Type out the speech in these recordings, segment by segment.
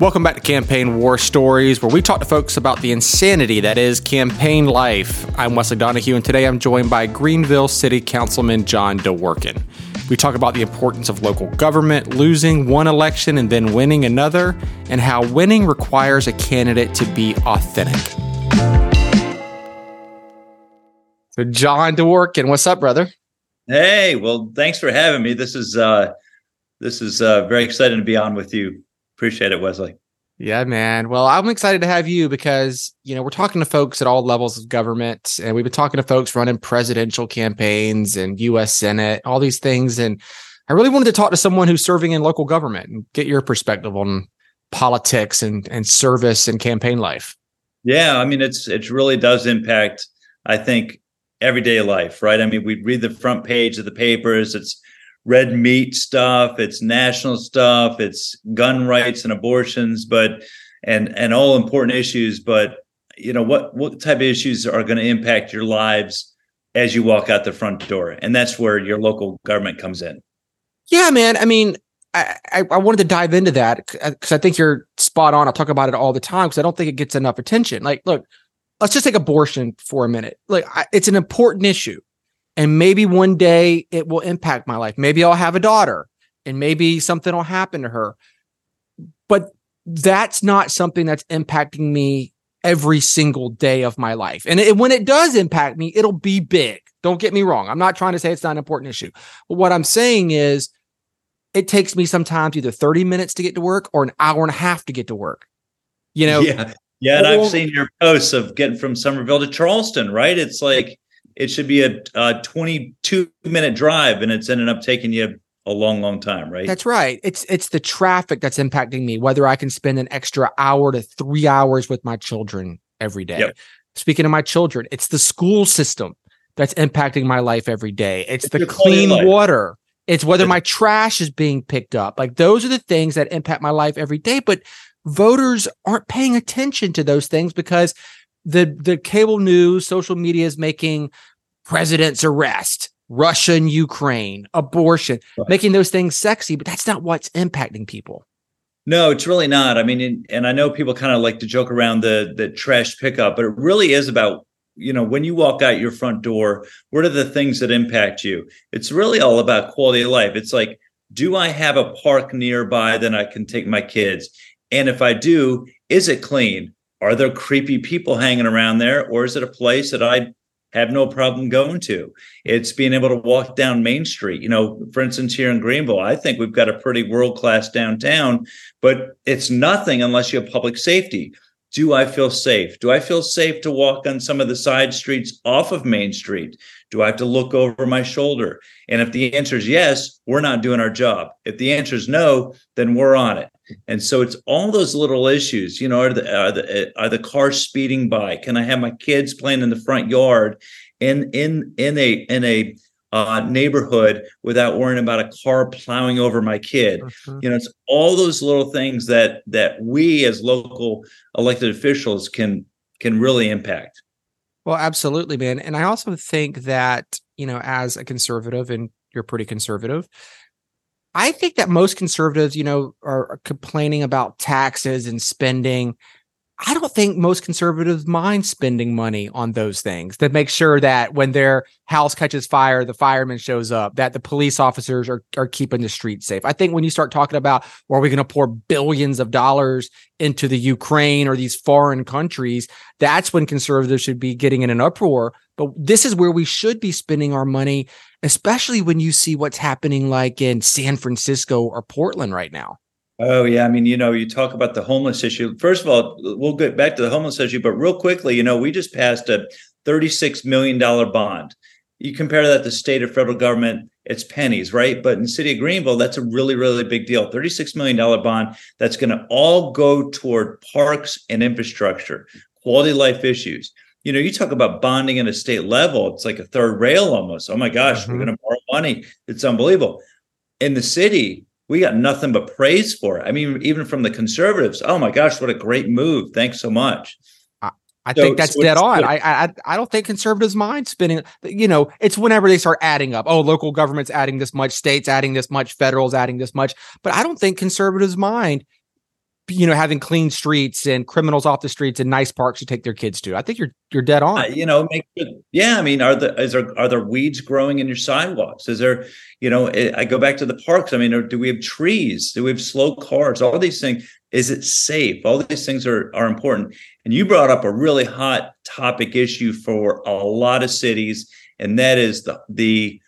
Welcome back to Campaign War Stories, where we talk to folks about the insanity that is campaign life. I'm Wesley Donehue, and today I'm joined by Greenville City Councilman John DeWorken. We talk about the importance of local government, losing one election and then winning another, and how winning requires a candidate to be authentic. So, John DeWorken, what's up, brother? Hey, well, thanks for having me. This is uh, this is uh, very exciting to be on with you. Appreciate it, Wesley. Yeah, man. Well, I'm excited to have you because, you know, we're talking to folks at all levels of government and we've been talking to folks running presidential campaigns and US Senate, all these things. And I really wanted to talk to someone who's serving in local government and get your perspective on politics and, and service and campaign life. Yeah, I mean, it's it really does impact, I think, everyday life, right? I mean, we read the front page of the papers. It's red meat stuff, it's national stuff, it's gun rights and abortions, but and and all important issues. But you know what what type of issues are going to impact your lives as you walk out the front door, and that's where your local government comes in. Yeah, man. I mean, I, I, wanted to dive into that because uh, I think you're spot on. I talk about it all the time because I don't think it gets enough attention. Like, look, let's just take abortion for a minute. Like, I, it's an important issue and maybe one day it will impact my life. Maybe I'll have a daughter and maybe something will happen to her. But that's not something that's impacting me every single day of my life. And it, when it does impact me, it'll be big. Don't get me wrong. I'm not trying to say it's not an important issue. But what I'm saying is it takes me sometimes either 30 minutes to get to work or an hour and a half to get to work. You know? Yeah. Yeah. And I've seen your posts of getting from Summerville to Charleston, right? It's like it should be a, a 22 minute drive and it's ended up taking you a long long time right? That's right. It's it's the traffic that's impacting me whether i can spend an extra hour to three hours with my children every day. Yep. speaking of my children it's the school system that's impacting my life every day. It's, it's the clean water. It's whether my trash is being picked up. Like those are the things that impact my life every day but voters aren't paying attention to those things because the the cable news, social media is making president's arrest, Russia and Ukraine, abortion, right. making those things sexy, but that's not what's impacting people. No, it's really not. I mean, and I know people kind of like to joke around the the trash pickup, but it really is about you know when you walk out your front door, what are the things that impact you? It's really all about quality of life. It's like, do I have a park nearby that I can take my kids? And if I do, is it clean? are there creepy people hanging around there or is it a place that i have no problem going to. It's being able to walk down main street. You know for instance here in greenville i think we've got a pretty world class downtown but it's nothing unless you have public safety. Do i feel safe? Do i feel safe to walk on some of the side streets off of main street do i have to look over my shoulder and if the answer is yes we're not doing our job if the answer is no then we're on it and so it's all those little issues, you know, are the, are the, are the cars speeding by? Can I have my kids playing in the front yard in, in, in a, in a, uh, neighborhood without worrying about a car plowing over my kid. Mm-hmm. You know, it's all those little things that that we as local elected officials can can really impact. Well, absolutely, man. And I also think that, you know, as a conservative and you're pretty conservative, I think that most conservatives, you know, are complaining about taxes and spending. I don't think most conservatives mind spending money on those things that make sure that when their house catches fire, the fireman shows up, that the police officers are, are keeping the streets safe. I think when you start talking about, well, are we going to pour billions of dollars into the Ukraine or these foreign countries, that's when conservatives should be getting in an uproar. But this is where we should be spending our money especially when you see what's happening like in San Francisco or Portland right now. Oh yeah, I mean, you know, you talk about the homeless issue. First of all, we'll get back to the homeless issue, but real quickly, you know, we just passed a $36 million bond. You compare that to state or federal government, it's pennies, right? But in the city of Greenville, that's a really, really big deal. $36 million bond that's going to all go toward parks and infrastructure, quality life issues you know, you talk about bonding at a state level, it's like a third rail almost. Oh my gosh, mm-hmm. we're going to borrow money. It's unbelievable. In the city, we got nothing but praise for it. I mean, even from the conservatives, oh my gosh, what a great move. Thanks so much. I, I so, think that's so dead on. I, I I don't think conservatives mind spending. You know, it's whenever they start adding up. Oh, local governments adding this much, states adding this much, federals adding this much. But I don't think conservatives mind you know having clean streets and criminals off the streets and nice parks to take their kids to. I think you're you're dead on. Uh, you know, make yeah. I mean, are the is there are there weeds growing in your sidewalks? Is there you know? Eh, I go back to the parks. I mean, do we have trees? Do we have slow cars? All these things. Is it safe? All these things are are important. And you brought up a really hot topic issue for a lot of cities, and that is the the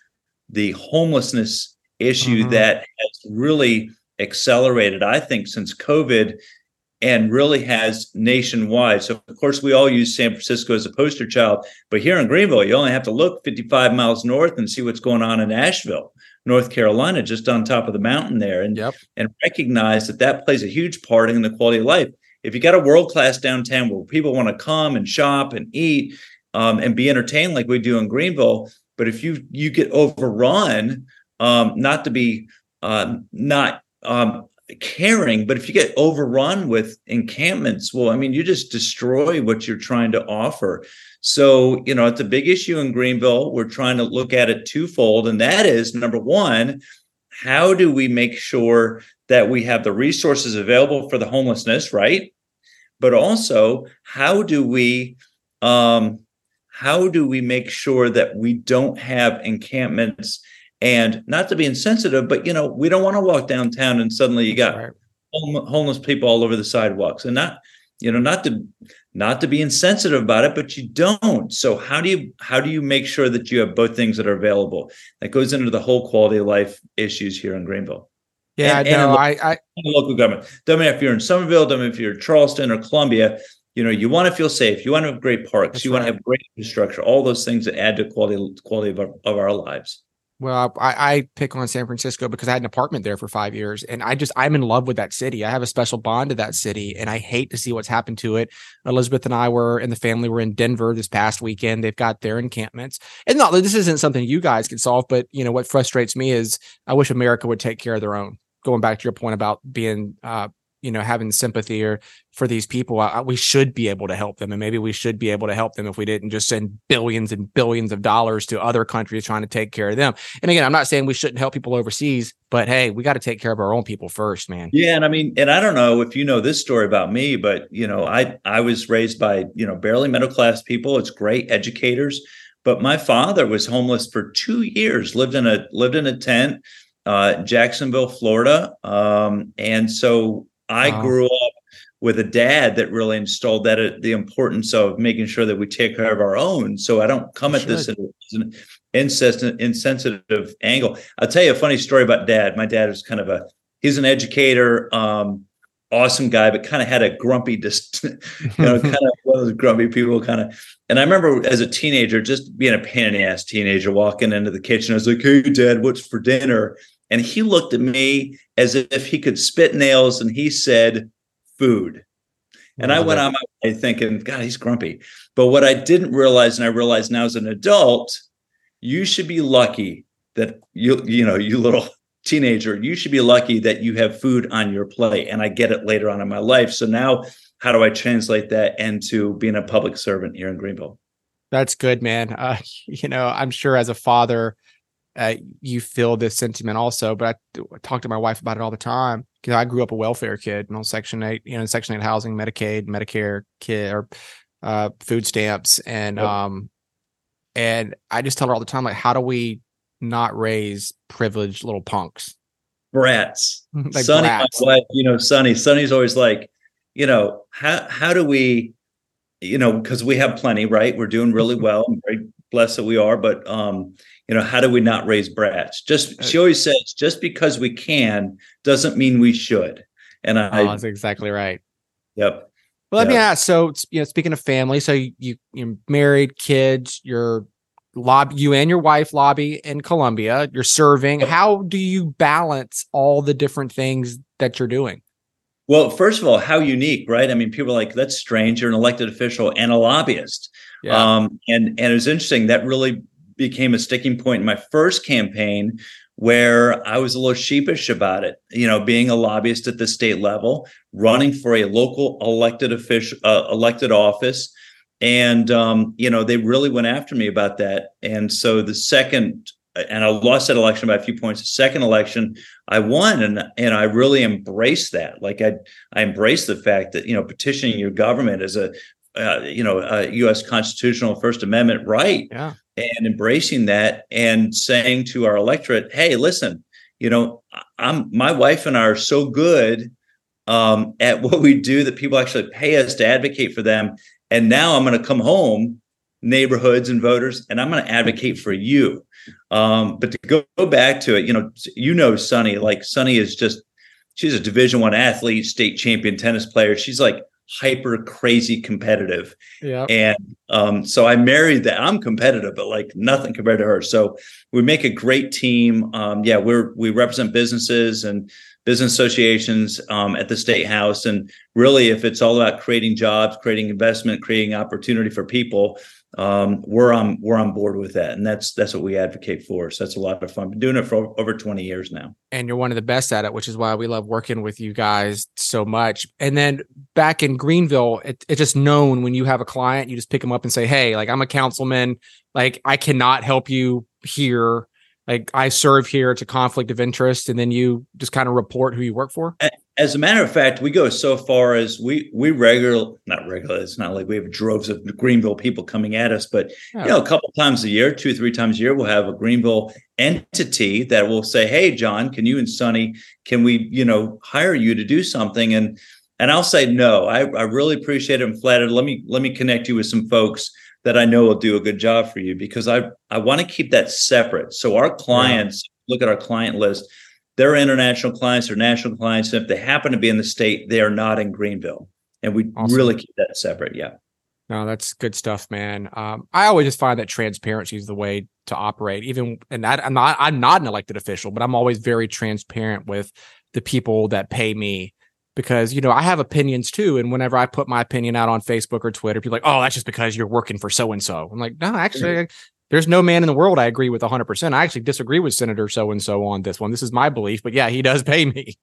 the homelessness issue mm-hmm. that has really accelerated, I think, since COVID and really has nationwide. So, of course, we all use San Francisco as a poster child, but here in Greenville, you only have to look 55 miles north and see what's going on in Asheville, North Carolina, just on top of the mountain there, and yep. and recognize that that plays a huge part in the quality of life. If you got a world class downtown where people want to come and shop and eat um, and be entertained like we do in Greenville, but if you you get overrun, um, not to be uh, not um, caring, but if you get overrun with encampments, well, I mean, you just destroy what you're trying to offer. So, you know, it's a big issue in Greenville. We're trying to look at it twofold, and that is number one, how do we make sure that we have the resources available for the homelessness, right? But also, how do we um, how do we make sure that we don't have encampments and not to be insensitive, but you know, we don't want to walk downtown and suddenly you got right. homeless people all over the sidewalks, and not, you know, not to not to be insensitive about it, but you don't. So how do you how do you make sure that you have both things that are available? That goes into the whole quality of life issues here in Greenville. Yeah, and, no, and I, I local government. Doesn't matter if you're in Summerville, doesn't matter if you're in Charleston or Columbia. You know, you want to feel safe. You want to have great parks. You right. want to have great infrastructure. All those things that add to quality quality of our, of our lives. Well, I, I, pick on San Francisco because I had an apartment there for five years, and I just I'm in love with that city. I have a special bond to that city, and I hate to see what's happened to it. Elizabeth and I were and the family were in Denver this past weekend. They've got their encampments, and not this isn't something you guys can solve, but you know what frustrates me is I wish America would take care of their own. Going back to your point about being uh, you know having sympathy or for these people I, we should be able to help them and maybe we should be able to help them if we didn't just send billions and billions of dollars to other countries trying to take care of them. And again i'm not saying we shouldn't help people overseas but hey we got to take care of our own people first man. Yeah and i mean and i don't know if you know this story about me but you know i i was raised by you know barely middle class people. It's great educators. But my father was homeless for two years lived in a lived in a tent uh, Jacksonville, Florida. Um, and so I wow. grew up with a dad that really installed that uh, the importance of making sure that we take care of our own. So I don't come at this in an insensitive angle. I'll tell you a funny story about dad. My dad was kind of a he's an educator, um, awesome guy, but kind of had a grumpy, just you know, kind of one of those grumpy people, kind of. And I remember as a teenager, just being a pain in the ass teenager, walking into the kitchen. I was like, "Hey, Dad, what's for dinner?" And he looked at me as if he could spit nails and he said, food. And I went on my way thinking, God, he's grumpy. But what I didn't realize, and I realize now as an adult, you should be lucky that you, you know, you little teenager, you should be lucky that you have food on your plate. And I get it later on in my life. So now, how do I translate that into being a public servant here in Greenville? That's good, man. Uh, you know, I'm sure as a father, uh, you feel this sentiment also. But I, I, talk to my wife about it all the time because I grew up a welfare kid, you know, Section Eight, you know, Section Eight housing, Medicaid, Medicare, kid or uh, food stamps, and yep. um, and I just tell her all the time, like, how do we not raise privileged little punks, brats? like Sunnie, brats. Wife, you know, Sunnie, Sunnie's always like, you know, how how do we you know, because we have plenty, right? We're doing really well. I'm very blessed that we are, but um, you know, how do we not raise brats? Just she always says, just because we can doesn't mean we should. And I, oh, that's exactly right. Yep. Well, let yep. me ask. So, you know, speaking of family, so you, you you're married, kids, you're lobby, you and your wife lobby in Columbia. You're serving. How do you balance all the different things that you're doing? Well, first of all, how unique, right? I mean, people are like, that's strange. You're an elected official and a lobbyist. Yeah. Um, and and it was interesting. That really became a sticking point in my first campaign where I was a little sheepish about it. You know, being a lobbyist at the state level, running for a local elected official, uh, elected office, and um, you know, they really went after me about that. And so the second and I lost that election by a few points. The second election, I won, and and I really embraced that. Like I I embraced the fact that you know petitioning your government is a uh, you know a U.S. constitutional First Amendment right, yeah. and embracing that and saying to our electorate, hey, listen, you know, I'm my wife and I are so good um, at what we do that people actually pay us to advocate for them, and now I'm going to come home neighborhoods and voters, and I'm going to advocate for you. Um, but to go, go, back to it, you know, you know, Sunnie, like Sunnie is just she's a Division One athlete, state champion tennis player. She's like hyper crazy competitive. Yeah. And um, so I married that. I'm competitive, but like nothing compared to her. So we make a great team. Um, yeah, we're we represent businesses and business associations um, at the state house. And really, if it's all about creating jobs, creating investment, creating opportunity for people, um, we're on we're on board with that, and that's that's what we advocate for. So that's a lot of fun. Been doing it for over twenty years now, and you're one of the best at it, which is why we love working with you guys so much. And then back in Greenville, it, it's just known when you have a client, you just pick them up and say, "Hey, like I'm a councilman, like I cannot help you here." Like I serve here. It's a conflict of interest, and then you just kind of report who you work for. As a matter of fact, we go so far as we we regular not regular. It's not like we have droves of Greenville people coming at us, but you know, a couple times a year, two three times a year, we'll have a Greenville entity that will say, "Hey, John, can you and Sunnie, can we, you know, hire you to do something?" And and I'll say no. I, I really appreciate it. I'm flattered. Let me let me connect you with some folks that I know will do a good job for you because I I want to keep that separate. So our clients yeah. look at our client list they're international clients or national clients. And if they happen to be in the state, they are not in Greenville. And we awesome. really keep that separate. Yeah. No, that's good stuff, man. Um, I always just find that transparency is the way to operate. Even and that I'm not I'm not an elected official, but I'm always very transparent with the people that pay me because you know I have opinions too. And whenever I put my opinion out on Facebook or Twitter, people are like, "Oh, that's just because you're working for so and so." I'm like, "No, actually, there's no man in the world I agree with 100%. I actually disagree with Senator so and so on this one. This is my belief, but yeah, he does pay me.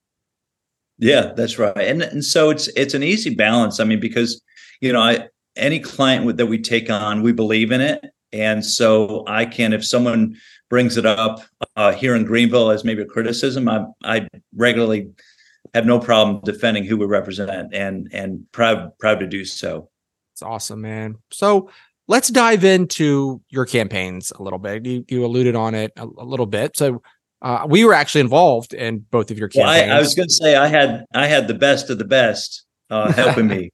Yeah, that's right. And and so it's it's an easy balance. I mean because you know, I any client that we take on, we believe in it. And so I can if someone brings it up uh, here in Greenville as maybe a criticism, I I regularly have no problem defending who we represent and and proud proud to do so. It's awesome, man. So let's dive into your campaigns a little bit. You, you alluded on it a, a little bit. So uh, we were actually involved in both of your campaigns. Well, I, I, was going to say I had I had the best of the best uh, helping me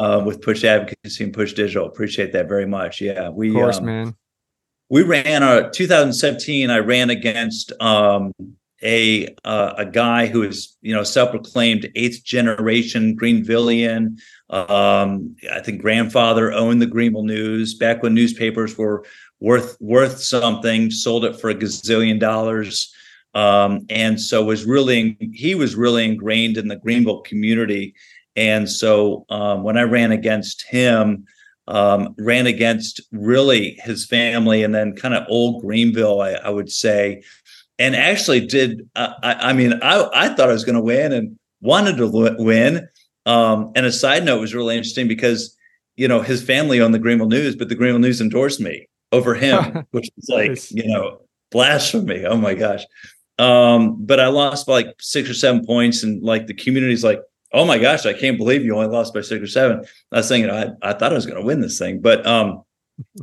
uh, with Push Advocacy and Push Digital. Appreciate that very much. Yeah, we of course, um, man. We ran our 2017. I ran against um, a uh, a guy who is you know self-proclaimed eighth generation Greenvillian. Um, I think grandfather owned the Greenville News back when newspapers were worth worth something. Sold it for a gazillion dollars, um, and so was really he was really ingrained in the Greenville community. And so um, when I ran against him, um, ran against really his family, and then kind of old Greenville, I, I would say, and actually did. Uh, I, I mean, I I thought I was going to win and wanted to win um, and a side note was really interesting because, you know, his family owned the Greenville News, but the Greenville News endorsed me over him, which was like, nice. you know, blasphemy. Oh my gosh. Um, but I lost by like six or seven points, and like the community's like, oh my gosh, I can't believe you only lost by six or seven. I was thinking, I, I thought I was going to win this thing, but um,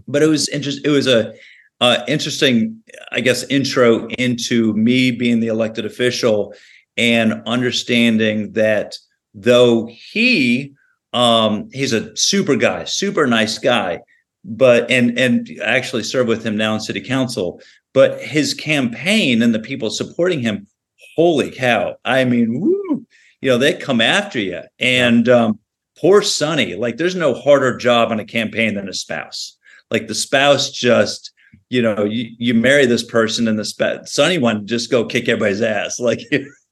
but it was interesting. It was a uh, interesting, I guess, intro into me being the elected official and understanding that though he um he's a super guy super nice guy but and and I actually serve with him now in city council but his campaign and the people supporting him holy cow i mean woo, you know they come after you and um poor Sunnie like there's no harder job on a campaign than a spouse. Like the spouse just you know you, you marry this person and the spouse Sunnie one just go kick everybody's ass. Like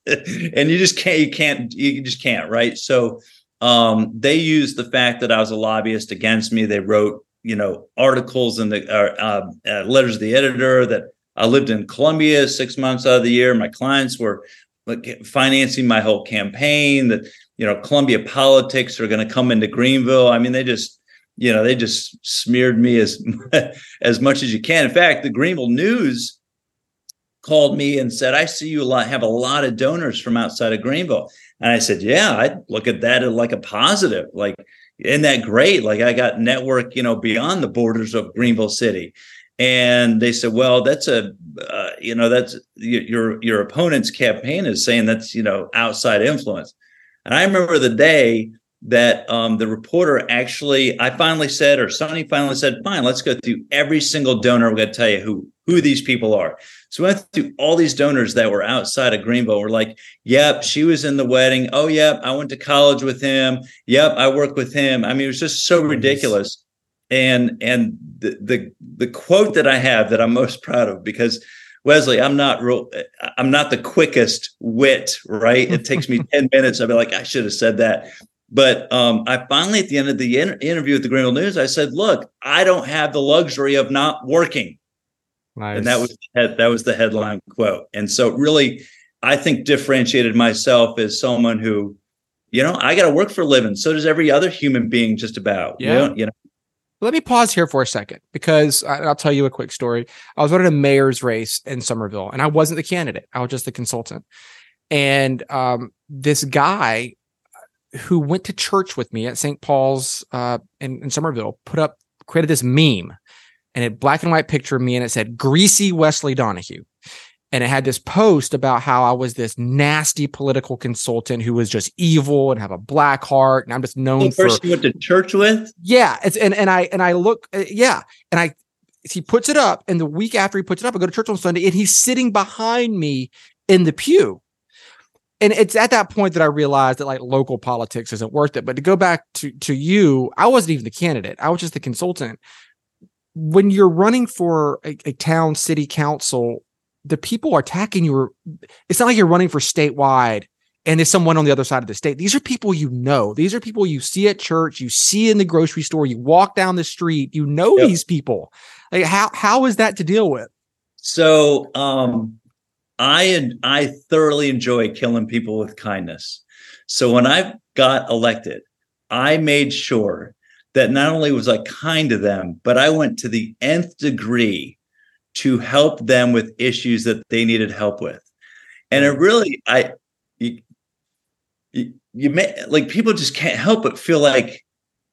and you just can't you can't you just can't right? So um, they used the fact that i was a lobbyist against me. They wrote you know articles in the uh, uh, uh, letters to the editor that i lived in columbia six months out of the year. My clients were financing my whole campaign that you know columbia politics are going to come into greenville. I mean they just you know they just smeared me as as much as you can in fact the greenville news called me and said, I see you a lot, have a lot of donors from outside of Greenville. And I said, Yeah, I look at that like a positive. Like, isn't that great? Like I got network, you know, beyond the borders of Greenville City. And they said, well, that's a, uh, you know, that's your your opponent's campaign is saying that's you know outside influence. And I remember the day that um, the reporter actually, I finally said, or Sunnie finally said, fine, let's go through every single donor. We're going to tell you who who these people are. So we went through all these donors that were outside of Greenville. We're like, yep, she was in the wedding. Oh, yep, I went to college with him. Yep, I worked with him. I mean, it was just so ridiculous. And and the the the quote that I have that I'm most proud of because Wesley, I'm not real. I'm not the quickest wit, right? It takes me ten minutes. I'd be like, I should have said that. But um, I finally, at the end of the inter- interview with the Greenville News, I said, "Look, I don't have the luxury of not working." Nice. And that was that was the headline quote. And so, really, I think differentiated myself as someone who, you know, I got to work for a living. So does every other human being, just about. Yeah. You know, you know let me pause here for a second because I, will tell you a quick story. I was running a mayor's race in Summerville, and I wasn't the candidate; I was just the consultant. And um, this guy who went to church with me at St. Paul's uh, in, in Summerville put up created this meme, and a black and white picture of me, and it said "Greasy Wesley Donehue." and it had this post about how I was this nasty political consultant who was just evil and have a black heart, and I'm just known the person you went to church with. Yeah, it's and and I and I look, uh, yeah, and I he puts it up, and the week after he puts it up, I go to church on Sunday, and he's sitting behind me in the pew. And it's at that point that I realized that like local politics isn't worth it. But to go back to to you, I wasn't even the candidate; I was just the consultant. When you're running for a, a town city council the people are attacking you. It's not like you're running for statewide and there's someone on the other side of the state. These are people you know. These are people you see at church, you see in the grocery store, you walk down the street, you know yep. these people. Like how how is that to deal with? So um I I thoroughly enjoy killing people with kindness. So when I got elected, I made sure that not only was I kind to them, but I went to the nth degree to help them with issues that they needed help with. And it really, I, you, you, you may like people just can't help but feel like,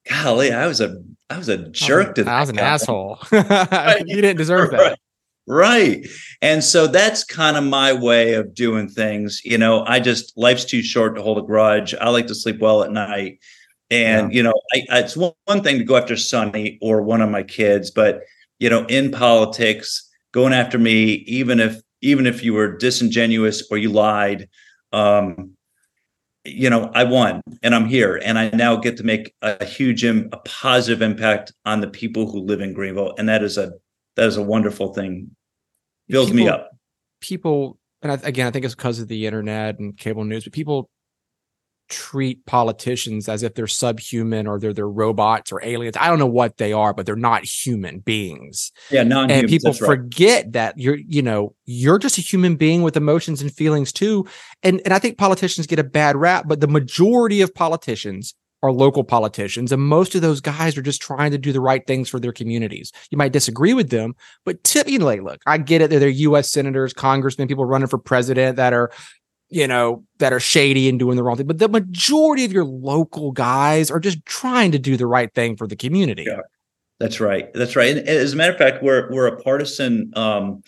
golly, I was a, I was a jerk to them. I was an guy. asshole. you didn't deserve that. Right. And so that's kind of my way of doing things. You know, I just, life's too short to hold a grudge. I like to sleep well at night. And, yeah. you know, I, I, it's one, one thing to go after Sunnie or one of my kids, but, you know, in politics, going after me, even if even if you were disingenuous or you lied. Um, you know, I won and I'm here and I now get to make a huge, Im- a positive impact on the people who live in Greenville. And that is a, that is a wonderful thing. Fills people, me up. People, and I, again, I think it's because of the internet and cable news, but people treat politicians as if they're subhuman or they're they're robots or aliens. I don't know what they are, but they're not human beings. Yeah, non And people forget that you're, you know, you're just a human being with emotions and feelings too. And and I think politicians get a bad rap, but the majority of politicians are local politicians, and most of those guys are just trying to do the right things for their communities. You might disagree with them, but like, look, I get it. They're, they're U.S. senators, congressmen, people running for president that are you know, that are shady and doing the wrong thing. But the majority of your local guys are just trying to do the right thing for the community. Yeah, that's right. That's right. And as a matter of fact, we're we're a partisan um,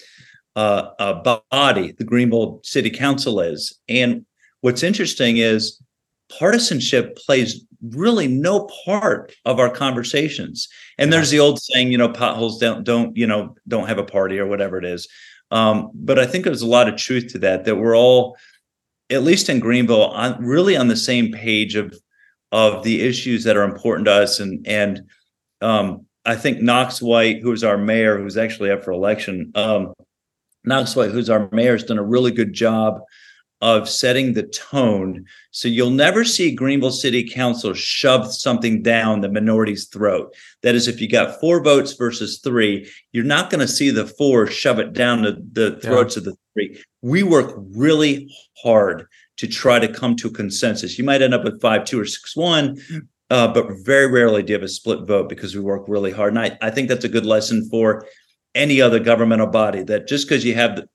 uh, uh, body. The Greenville City Council is, and what's interesting is partisanship plays really no part of our conversations. And there's the old saying, you know, potholes don't don't you know don't have a party or whatever it is. Um, but I think there's a lot of truth to that. That we're all at least in Greenville, on really on the same page of of the issues that are important to us. And and um, I think Knox White, who's our mayor, who's actually up for election, um, Knox White, who's our mayor, has done a really good job of setting the tone. So you'll never see Greenville City Council shove something down the minority's throat. That is, if you got four votes versus three, you're not going to see the four shove it down the, the throats yeah. of the three. We work really hard to try to come to a consensus. You might end up with five, two, or six, one. Uh, but very rarely do you have a split vote because we work really hard. And I, I think that's a good lesson for any other governmental body that just because you have the,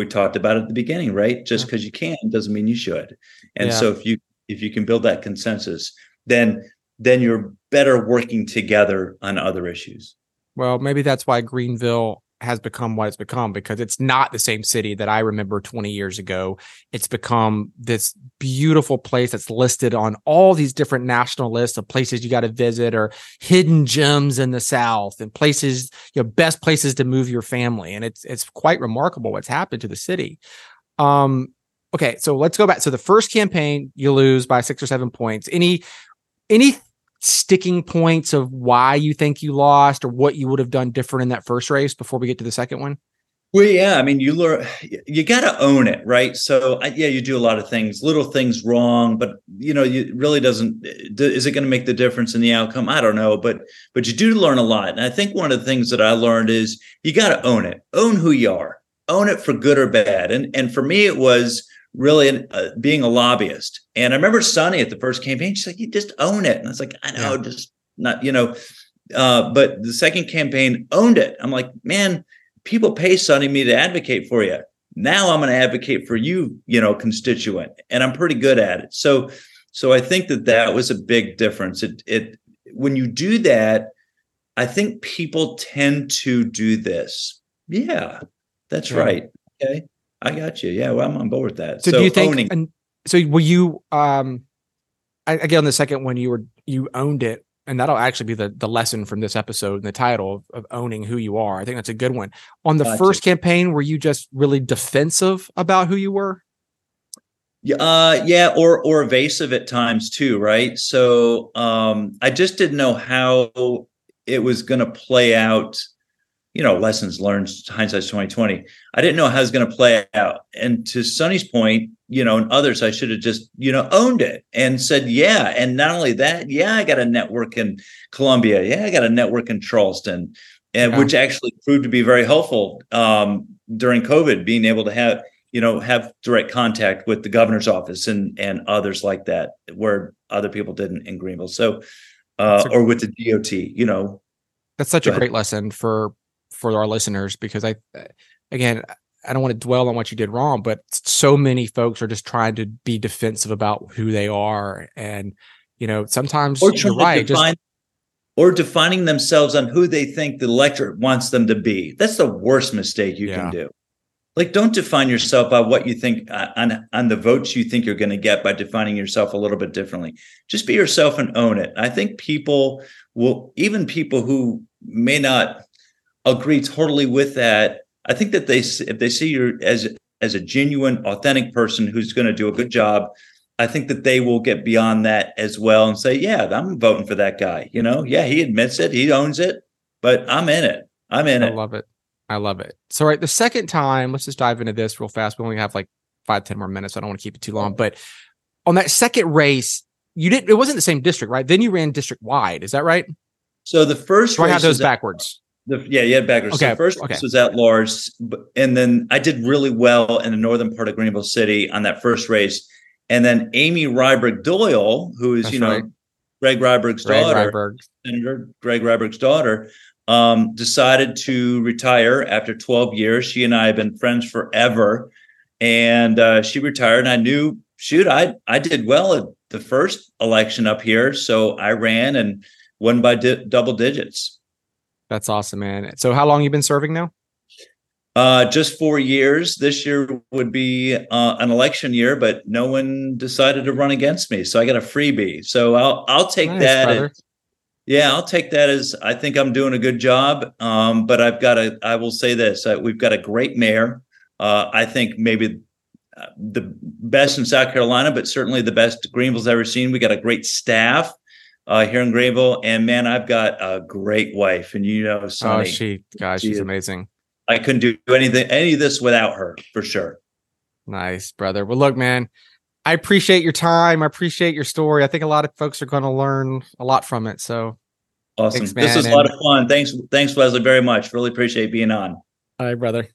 we talked about at the beginning, right? Mm-hmm. Just because you can doesn't mean you should. And Yeah. so if you if you can build that consensus, then then you're better working together on other issues. Well, maybe that's why Greenville has become what it's become because it's not the same city that I remember 20 years ago. It's become this beautiful place that's listed on all these different national lists of places you got to visit or hidden gems in the South and places, you know, best places to move your family. And it's it's quite remarkable what's happened to the city. Um, okay, so let's go back. So the first campaign, you lose by six or seven points. Any any sticking points of why you think you lost or what you would have done different in that first race before we get to the second one? Well, yeah, I mean, you learn, you got to own it, right? So, yeah, you do a lot of things, little things wrong, but you know, you really doesn't. Uh, is it going to make the difference in the outcome? I don't know, but but you do learn a lot, and I think one of the things that I learned is you got to own it, own who you are, own it for good or bad, and and for me, it was really an, uh, being a lobbyist. And I remember Sunnie at the first campaign, she's like, "You just own it," and I was like, "I know, Yeah. just not, you know." Uh, but the second campaign owned it. I'm like, man people pay Sunnie me to advocate for you. Now I'm going to advocate for you, you know, constituent, and I'm pretty good at it. So, so I think that that was a big difference. It, it, when you do that, I think people tend to do this. Yeah, that's Yeah. right. Okay, I got you. Yeah, well, I'm on board with that. So, do you think? owning- And so were you? Um, I, again, the second one you were you owned it, and that'll actually be the the lesson from this episode and the title of, of owning who you are. I think that's a good one. On the Gotcha. first campaign, were you just really defensive about who you were? Yeah, uh, yeah, or or evasive at times too, right? So um, I just didn't know how it was going to play out. You know, lessons learned, hindsight's twenty twenty. I didn't know how it was going to play out, and to Sunnie's point, you know, and others, I should have just you know owned it and said, yeah. And not only that, yeah, I got a network in Columbia, yeah, I got a network in Charleston, and Yeah. which actually proved to be very helpful um, during COVID, being able to have you know have direct contact with the governor's office and and others like that where other people didn't in greenville so uh a- or with the dot you know That's such a great lesson for for our listeners because I, again, I don't want to dwell on what you did wrong, but so many folks are just trying to be defensive about who they are, and you know sometimes or you're right. to Just or defining themselves on who they think the electorate wants them to be that's the worst mistake you Yeah. can do like don't define yourself by what you think uh, on on the votes you think you're going to get by defining yourself a little bit differently just be yourself and own it i think people will even people who may not agree totally with that i think that they if they see you as as a genuine authentic person who's going to do a good job i think that they will get beyond that as well and say yeah i'm voting for that guy you know yeah he admits it he owns it but i'm in it i'm in I it I love it. I love it. So, right, the second time, let's just dive into this real fast. We only have like five, ten more minutes. I don't want to keep it too long. But on that second race, you didn't. It wasn't the same district, right? Then you ran district wide. Is that right? so the first So I have those backwards. The, yeah, you had backwards. So Okay, the first okay. race was at large, and then I did really well in the northern part of Greenville City on that first race. And then Amy Ryberg Doyle, who is That's you know right. Greg Ryberg's Greg daughter, Ryberg. Senator Greg Ryberg's daughter, um, decided to retire after 12 years. She and I have been friends forever, and uh, she retired. And I knew, shoot, I I did well at the first election up here, so I ran and won by di- double digits. That's awesome, man. So, how long you been serving now? Uh, just four years. This year would be uh, an election year, but no one decided to run against me, so I got a freebie. So I'll I'll take Nice, that. as- yeah, I'll take that as I think I'm doing a good job. Um, but I've got a. I will say this: uh, we've got a great mayor. Uh, I think maybe uh, the best in South Carolina, but certainly the best Greenville's ever seen. We got a great staff uh, here in Greenville, and man, I've got a great wife, and you know, Oh, she, guys, She she's is- amazing. I couldn't do anything, any of this without her for sure. Nice, brother. Well, look, man, I appreciate your time. I appreciate your story. I think a lot of folks are going to learn a lot from it. So, Awesome. Thanks, this man, is a lot of fun. Thanks, thanks, Leslie, very much. Really appreciate being on. all right, brother.